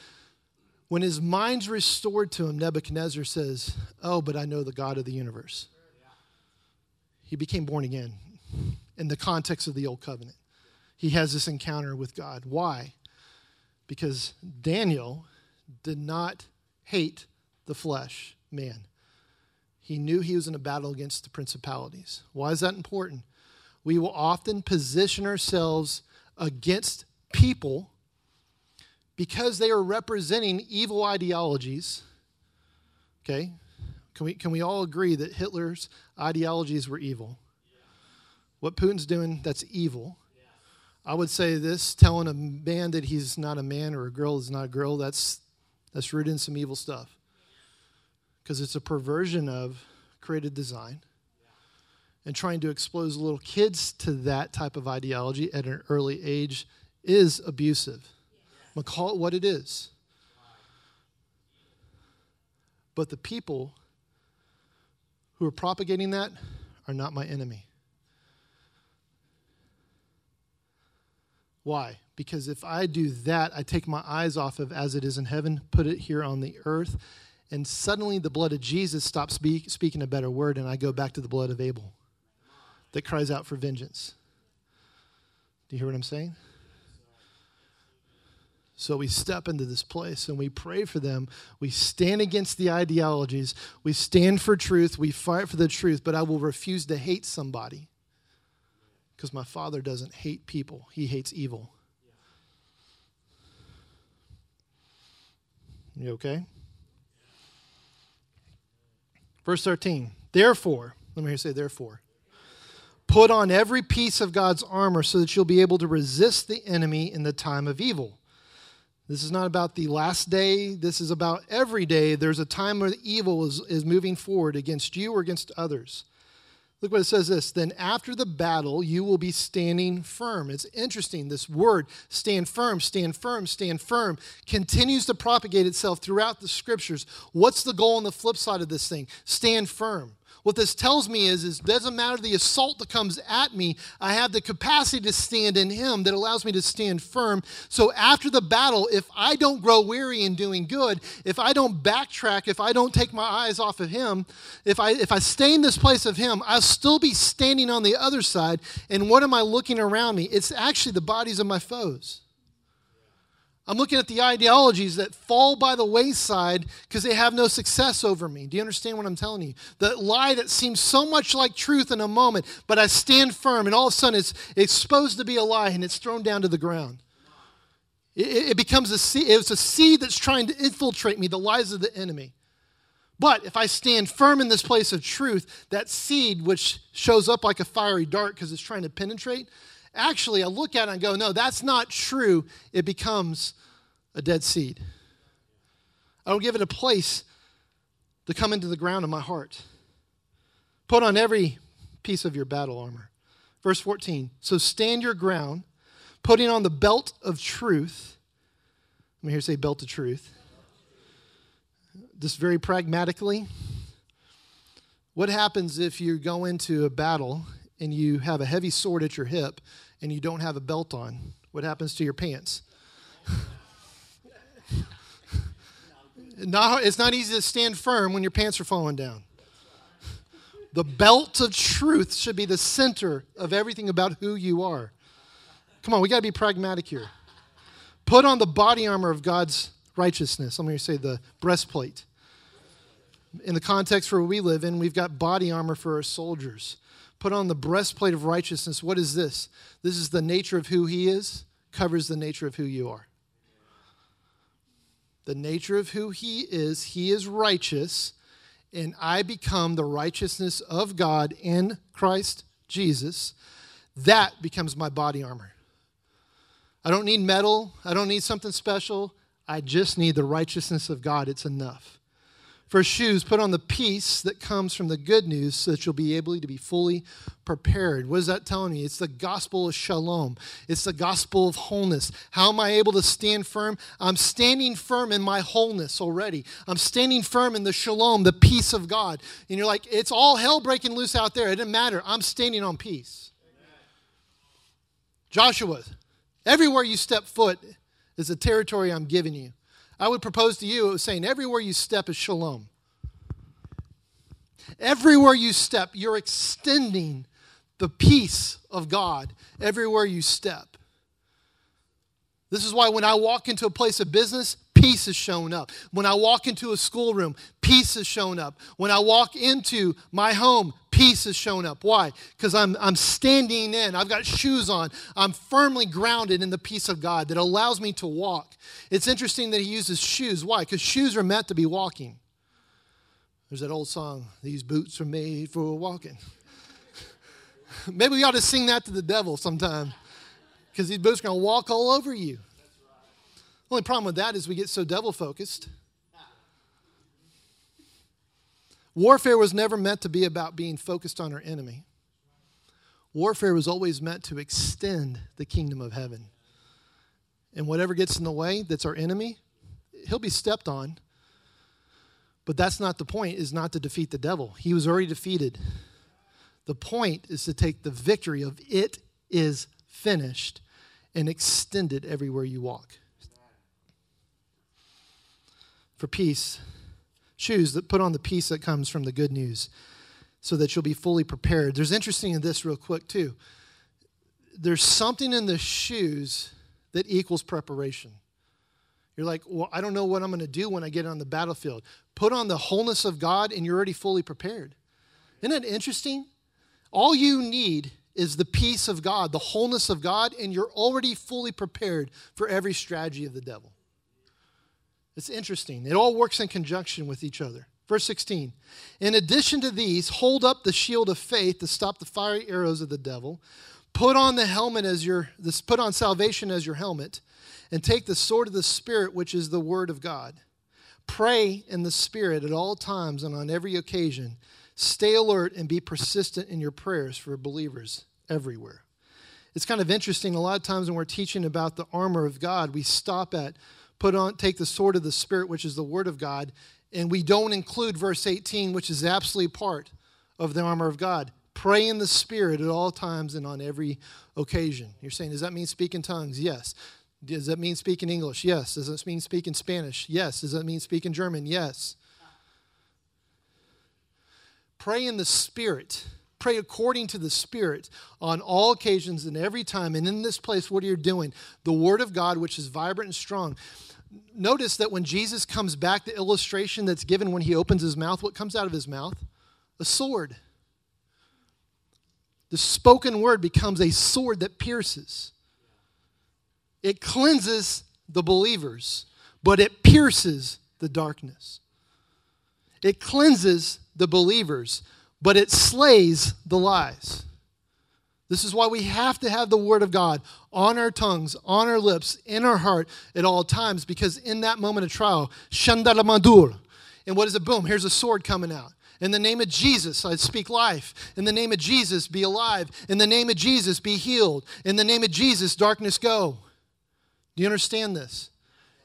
when his mind's restored to him, Nebuchadnezzar says, Oh, but I know the God of the universe. He became born again in the context of the old covenant. He has this encounter with God. Why? Because Daniel did not hate the flesh, man. He knew he was in a battle against the principalities. Why is that important? We will often position ourselves against people because they are representing evil ideologies. Okay? Can we, can we all agree that Hitler's ideologies were evil? What Putin's doing, that's evil. I would say this telling a man that he's not a man or a girl is not a girl, that's, that's rooted in some evil stuff. Because it's a perversion of created design and trying to expose little kids to that type of ideology at an early age is abusive. I'm going to call it what it is. But the people who are propagating that are not my enemy. Why? Because if I do that, I take my eyes off of as it is in heaven, put it here on the earth, and suddenly the blood of Jesus stops speak, speaking a better word, and I go back to the blood of Abel that cries out for vengeance. Do you hear what I'm saying? So we step into this place and we pray for them. We stand against the ideologies. We stand for truth. We fight for the truth, but I will refuse to hate somebody because my father doesn't hate people, he hates evil. You okay? Verse 13. Therefore, let me hear you say, therefore. Put on every piece of God's armor so that you'll be able to resist the enemy in the time of evil. This is not about the last day. This is about every day. There's a time where the evil is, is moving forward against you or against others. Look what it says this. Then after the battle, you will be standing firm. It's interesting. This word, stand firm, stand firm, stand firm, continues to propagate itself throughout the scriptures. What's the goal on the flip side of this thing? Stand firm. What this tells me is, it doesn't matter the assault that comes at me, I have the capacity to stand in Him that allows me to stand firm. So after the battle, if I don't grow weary in doing good, if I don't backtrack, if I don't take my eyes off of Him, if I if I stay in this place of Him, I'll still be standing on the other side. And what am I looking around me? It's actually the bodies of my foes. I'm looking at the ideologies that fall by the wayside because they have no success over me. Do you understand what I'm telling you? The lie that seems so much like truth in a moment, but I stand firm, and all of a sudden it's exposed to be a lie and it's thrown down to the ground. It, it becomes a seed, it's a seed that's trying to infiltrate me, the lies of the enemy. But if I stand firm in this place of truth, that seed, which shows up like a fiery dart because it's trying to penetrate, actually I look at it and go, no, that's not true. It becomes a dead seed. I don't give it a place to come into the ground of my heart. Put on every piece of your battle armor. Verse 14. So stand your ground, putting on the belt of truth. Let me hear say belt of truth. Just very pragmatically, what happens if you go into a battle and you have a heavy sword at your hip and you don't have a belt on, what happens to your pants? not, it's not easy to stand firm when your pants are falling down. The belt of truth should be the center of everything about who you are. Come on, we got to be pragmatic here. Put on the body armor of God's righteousness. Let me say the breastplate. In the context where we live in, we've got body armor for our soldiers. Put on the breastplate of righteousness. What is this? This is the nature of who He is, covers the nature of who you are. The nature of who He is, He is righteous, and I become the righteousness of God in Christ Jesus. That becomes my body armor. I don't need metal, I don't need something special. I just need the righteousness of God. It's enough. For shoes, put on the peace that comes from the good news so that you'll be able to be fully prepared. What is that telling me? It's the gospel of shalom, it's the gospel of wholeness. How am I able to stand firm? I'm standing firm in my wholeness already. I'm standing firm in the shalom, the peace of God. And you're like, it's all hell breaking loose out there. It doesn't matter. I'm standing on peace. Joshua, everywhere you step foot is a territory I'm giving you. I would propose to you, saying, everywhere you step is shalom. Everywhere you step, you're extending the peace of God everywhere you step. This is why when I walk into a place of business, peace is shown up. When I walk into a schoolroom, peace is shown up. When I walk into my home, peace is shown up. Why? Because I'm, I'm standing in, I've got shoes on, I'm firmly grounded in the peace of God that allows me to walk. It's interesting that he uses shoes. Why? Because shoes are meant to be walking. There's that old song, These Boots are Made for Walking. Maybe we ought to sing that to the devil sometime because these boots are going to walk all over you. Only problem with that is we get so devil focused. Warfare was never meant to be about being focused on our enemy. Warfare was always meant to extend the kingdom of heaven. And whatever gets in the way that's our enemy, he'll be stepped on. But that's not the point, is not to defeat the devil. He was already defeated. The point is to take the victory of it is finished and extend it everywhere you walk for peace. Shoes that put on the peace that comes from the good news so that you'll be fully prepared. There's interesting in this, real quick, too. There's something in the shoes that equals preparation. You're like, well, I don't know what I'm going to do when I get on the battlefield. Put on the wholeness of God, and you're already fully prepared. Isn't that interesting? All you need is the peace of God, the wholeness of God, and you're already fully prepared for every strategy of the devil. It's interesting. It all works in conjunction with each other. Verse 16 In addition to these, hold up the shield of faith to stop the fiery arrows of the devil. Put on the helmet as your, this, put on salvation as your helmet, and take the sword of the Spirit, which is the word of God. Pray in the Spirit at all times and on every occasion. Stay alert and be persistent in your prayers for believers everywhere. It's kind of interesting. A lot of times when we're teaching about the armor of God, we stop at put on take the sword of the spirit, which is the word of God, and we don't include verse 18, which is absolutely part of the armor of God. Pray in the spirit at all times and on every occasion. You're saying, does that mean speak in tongues? Yes. Does that mean speak in English? Yes. Does that mean speak in Spanish? Yes. Does that mean speak in German? Yes. Pray in the Spirit. Pray according to the Spirit on all occasions and every time. And in this place, what are you doing? The Word of God, which is vibrant and strong. Notice that when Jesus comes back, the illustration that's given when he opens his mouth, what comes out of his mouth? A sword. The spoken word becomes a sword that pierces. It cleanses the believers, but it pierces the darkness. It cleanses the believers, but it slays the lies. This is why we have to have the Word of God on our tongues, on our lips, in our heart at all times, because in that moment of trial, Shandalamadur. And what is it? Boom, here's a sword coming out. In the name of Jesus, I speak life. In the name of Jesus, be alive. In the name of Jesus, be healed. In the name of Jesus, darkness go. Do you understand this?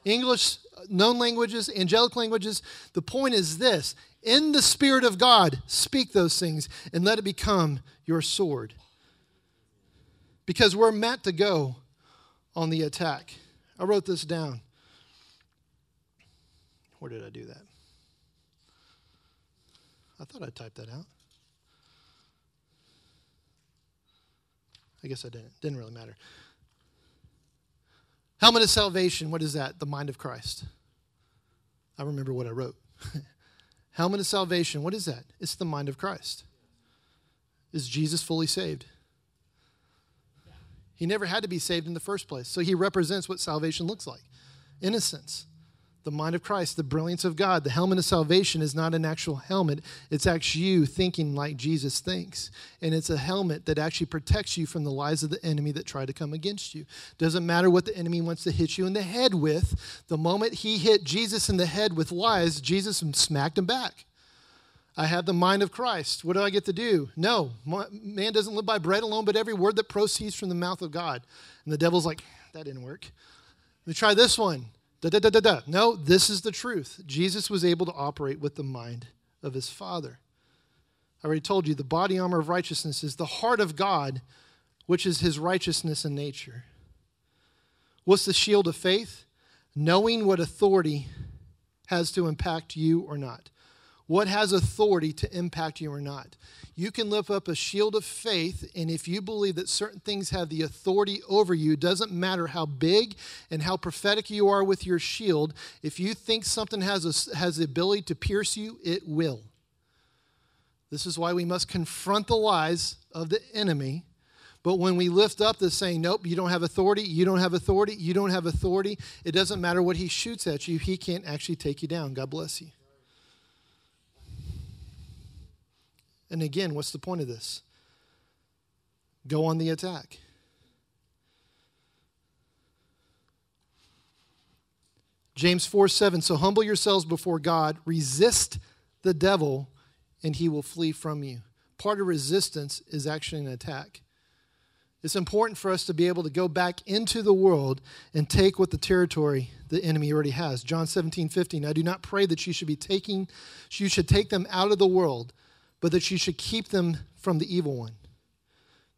English, known languages, angelic languages. The point is this in the Spirit of God, speak those things and let it become your sword. Because we're meant to go on the attack. I wrote this down. Where did I do that? I thought I typed that out. I guess I didn't. Didn't really matter. Helmet of salvation, what is that? The mind of Christ. I remember what I wrote. Helmet of salvation, what is that? It's the mind of Christ. Is Jesus fully saved? He never had to be saved in the first place. So he represents what salvation looks like innocence, the mind of Christ, the brilliance of God. The helmet of salvation is not an actual helmet, it's actually you thinking like Jesus thinks. And it's a helmet that actually protects you from the lies of the enemy that try to come against you. Doesn't matter what the enemy wants to hit you in the head with. The moment he hit Jesus in the head with lies, Jesus smacked him back. I have the mind of Christ. What do I get to do? No, man doesn't live by bread alone, but every word that proceeds from the mouth of God. And the devil's like, that didn't work. Let me try this one. Da, da, da, da, da. No, this is the truth. Jesus was able to operate with the mind of his Father. I already told you the body armor of righteousness is the heart of God, which is his righteousness in nature. What's the shield of faith? Knowing what authority has to impact you or not. What has authority to impact you or not? You can lift up a shield of faith, and if you believe that certain things have the authority over you, doesn't matter how big and how prophetic you are with your shield, if you think something has, a, has the ability to pierce you, it will. This is why we must confront the lies of the enemy. But when we lift up the saying, nope, you don't have authority, you don't have authority, you don't have authority, it doesn't matter what he shoots at you, he can't actually take you down. God bless you. And again, what's the point of this? Go on the attack. James 4 7. So humble yourselves before God, resist the devil, and he will flee from you. Part of resistance is actually an attack. It's important for us to be able to go back into the world and take what the territory the enemy already has. John 17, 15. I do not pray that you should be taking, you should take them out of the world, but that you should keep them from the evil one.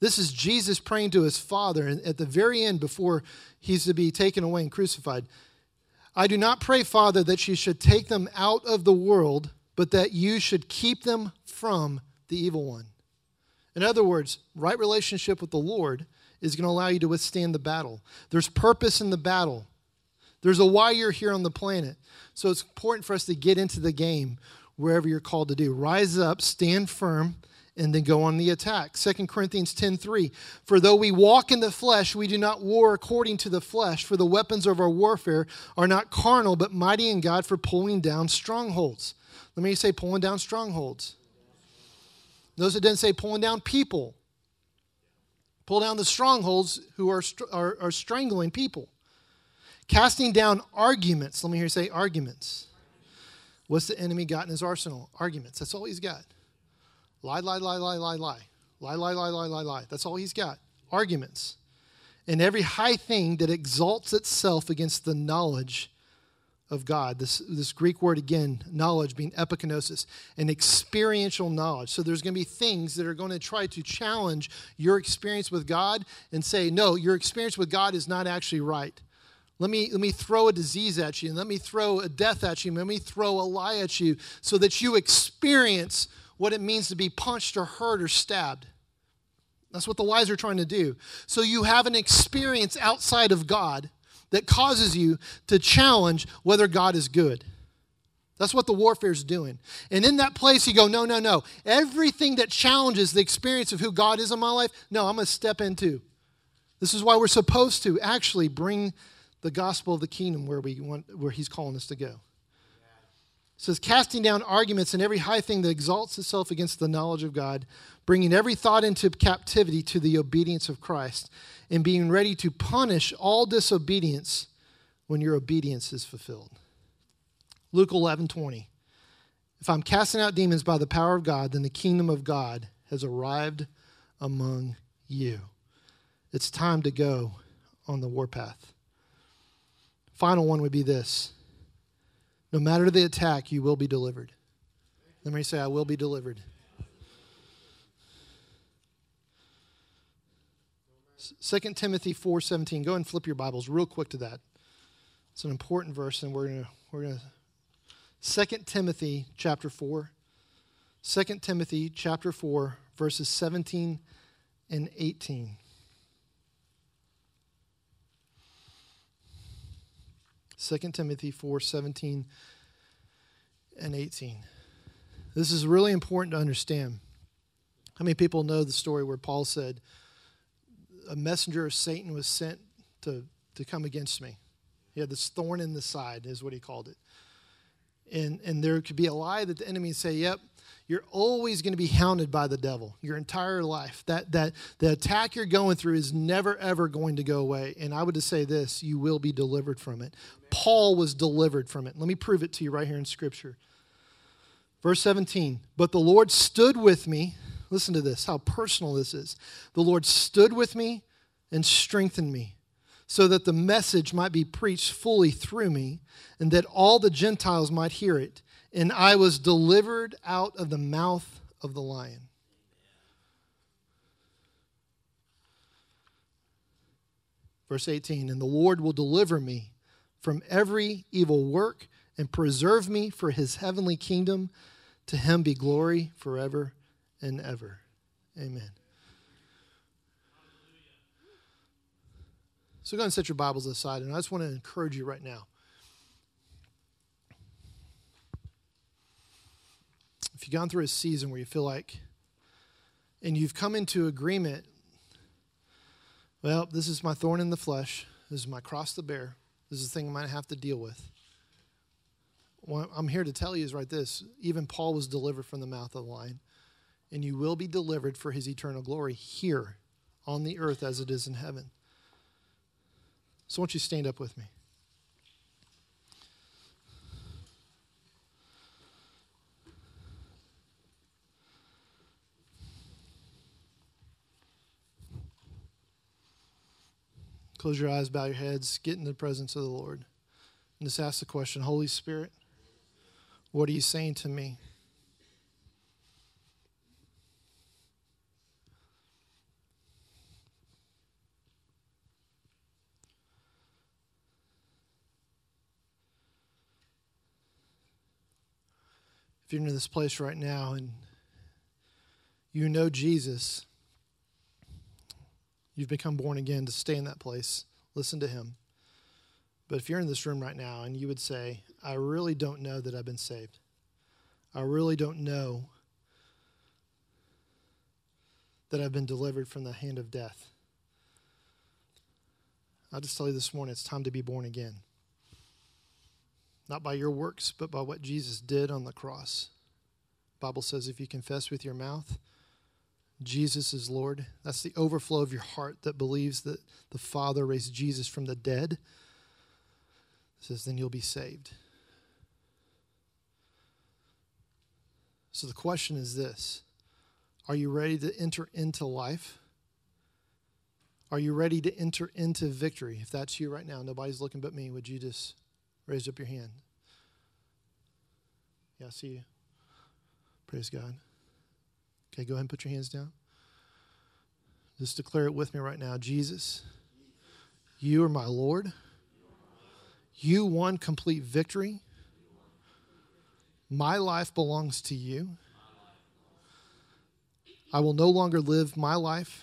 This is Jesus praying to his Father and at the very end before he's to be taken away and crucified. I do not pray, Father, that you should take them out of the world, but that you should keep them from the evil one. In other words, right relationship with the Lord is going to allow you to withstand the battle. There's purpose in the battle. There's a why you're here on the planet. So it's important for us to get into the game wherever you're called to do. Rise up, stand firm, and then go on the attack. 2 Corinthians 10:3 For though we walk in the flesh, we do not war according to the flesh, for the weapons of our warfare are not carnal, but mighty in God for pulling down strongholds. Let me say pulling down strongholds. Those it didn't say pulling down people. Pull down the strongholds who are, are, are strangling people. Casting down arguments. Let me hear you say arguments What's the enemy got in his arsenal? Arguments. That's all he's got. Lie, lie, lie, lie, lie, lie. Lie, lie, lie, lie, lie, lie. That's all he's got. Arguments. And every high thing that exalts itself against the knowledge of God. This, this Greek word again, knowledge being epignosis, an experiential knowledge. So there's going to be things that are going to try to challenge your experience with God and say, no, your experience with God is not actually right. Let me, let me throw a disease at you, and let me throw a death at you, and let me throw a lie at you so that you experience what it means to be punched or hurt or stabbed. That's what the lies are trying to do. So you have an experience outside of God that causes you to challenge whether God is good. That's what the warfare is doing. And in that place, you go, no, no, no. Everything that challenges the experience of who God is in my life, no, I'm going to step into. This is why we're supposed to actually bring the gospel of the kingdom where we want, where He's calling us to go. It says, casting down arguments and every high thing that exalts itself against the knowledge of God, bringing every thought into captivity to the obedience of Christ, and being ready to punish all disobedience when your obedience is fulfilled. Luke 11 20. If I'm casting out demons by the power of God, then the kingdom of God has arrived among you. It's time to go on the warpath. Final one would be this no matter the attack, you will be delivered. Let me say, I will be delivered. Second Timothy 4:17. Go and flip your Bibles real quick to that. It's an important verse, and we're gonna we're gonna 2 Timothy chapter 4. 2 Timothy chapter 4, verses 17 and 18. 2 Timothy 4 17 and 18. This is really important to understand. How many people know the story where Paul said, A messenger of Satan was sent to, to come against me? He had this thorn in the side, is what he called it. And, and there could be a lie that the enemy would say, Yep, you're always going to be hounded by the devil your entire life. That, that the attack you're going through is never, ever going to go away. And I would just say this you will be delivered from it. Paul was delivered from it. Let me prove it to you right here in Scripture. Verse 17, but the Lord stood with me. Listen to this, how personal this is. The Lord stood with me and strengthened me so that the message might be preached fully through me and that all the Gentiles might hear it and I was delivered out of the mouth of the lion. Verse 18 And the Lord will deliver me from every evil work and preserve me for his heavenly kingdom. To him be glory forever and ever. Amen. So go and set your Bibles aside, and I just want to encourage you right now. If you've gone through a season where you feel like, and you've come into agreement, well, this is my thorn in the flesh, this is my cross to bear, this is the thing I might have to deal with. What I'm here to tell you is right this even Paul was delivered from the mouth of the lion, and you will be delivered for his eternal glory here on the earth as it is in heaven. So, won't you stand up with me? Close your eyes, bow your heads, get in the presence of the Lord. And just ask the question Holy Spirit, what are you saying to me? If you're in this place right now and you know Jesus, You've become born again to stay in that place. Listen to him. But if you're in this room right now and you would say, I really don't know that I've been saved, I really don't know that I've been delivered from the hand of death. I'll just tell you this morning it's time to be born again. Not by your works, but by what Jesus did on the cross. Bible says if you confess with your mouth Jesus is Lord. That's the overflow of your heart that believes that the Father raised Jesus from the dead. It says, then you'll be saved. So the question is this Are you ready to enter into life? Are you ready to enter into victory? If that's you right now, nobody's looking but me, would you just raise up your hand? Yeah, I see you. Praise God. Okay, go ahead and put your hands down. Just declare it with me right now. Jesus, you are my Lord. You won complete victory. My life belongs to you. I will no longer live my life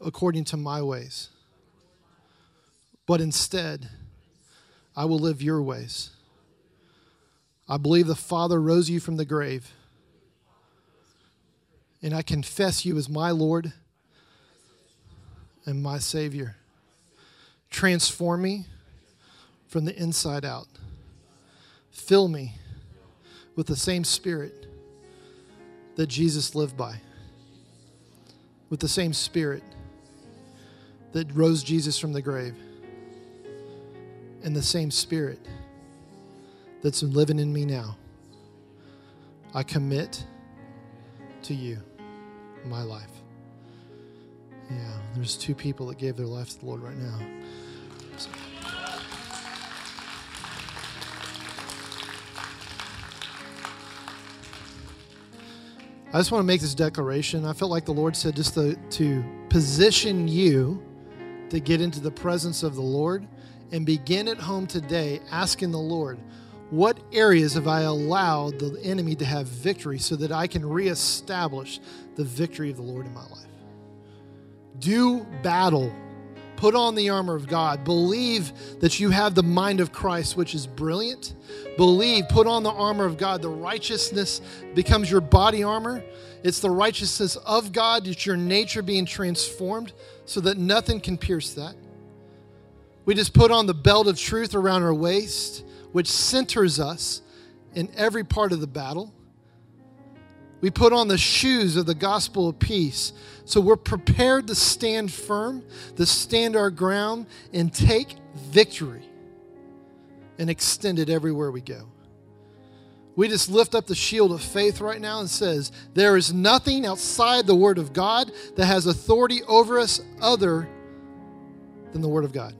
according to my ways, but instead, I will live your ways. I believe the Father rose you from the grave, and I confess you as my Lord and my Savior. Transform me from the inside out. Fill me with the same spirit that Jesus lived by, with the same spirit that rose Jesus from the grave, and the same spirit that's living in me now. I commit to you my life. Yeah, there's two people that gave their life to the Lord right now. So. I just want to make this declaration. I felt like the Lord said just to, to position you to get into the presence of the Lord and begin at home today asking the Lord, what areas have I allowed the enemy to have victory so that I can reestablish the victory of the Lord in my life? Do battle Put on the armor of God. Believe that you have the mind of Christ, which is brilliant. Believe, put on the armor of God. The righteousness becomes your body armor. It's the righteousness of God. It's your nature being transformed so that nothing can pierce that. We just put on the belt of truth around our waist, which centers us in every part of the battle. We put on the shoes of the gospel of peace. So we're prepared to stand firm, to stand our ground, and take victory and extend it everywhere we go. We just lift up the shield of faith right now and says, There is nothing outside the Word of God that has authority over us other than the Word of God.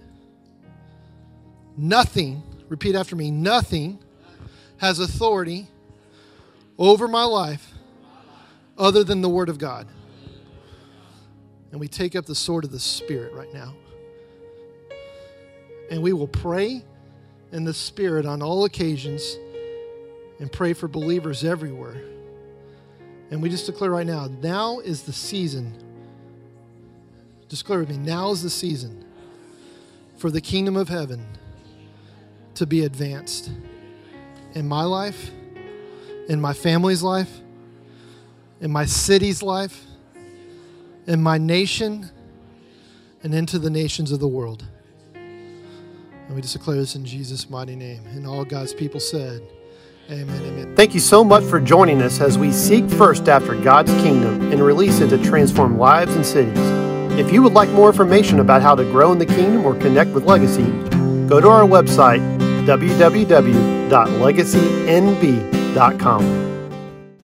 Nothing, repeat after me, nothing has authority over my life other than the Word of God. And we take up the sword of the Spirit right now. And we will pray in the Spirit on all occasions and pray for believers everywhere. And we just declare right now now is the season. Declare with me now is the season for the kingdom of heaven to be advanced in my life, in my family's life in my city's life, in my nation, and into the nations of the world. And we just declare this in Jesus' mighty name. And all God's people said, Amen, amen. Thank you so much for joining us as we seek first after God's kingdom and release it to transform lives and cities. If you would like more information about how to grow in the kingdom or connect with Legacy, go to our website, www.legacynb.com.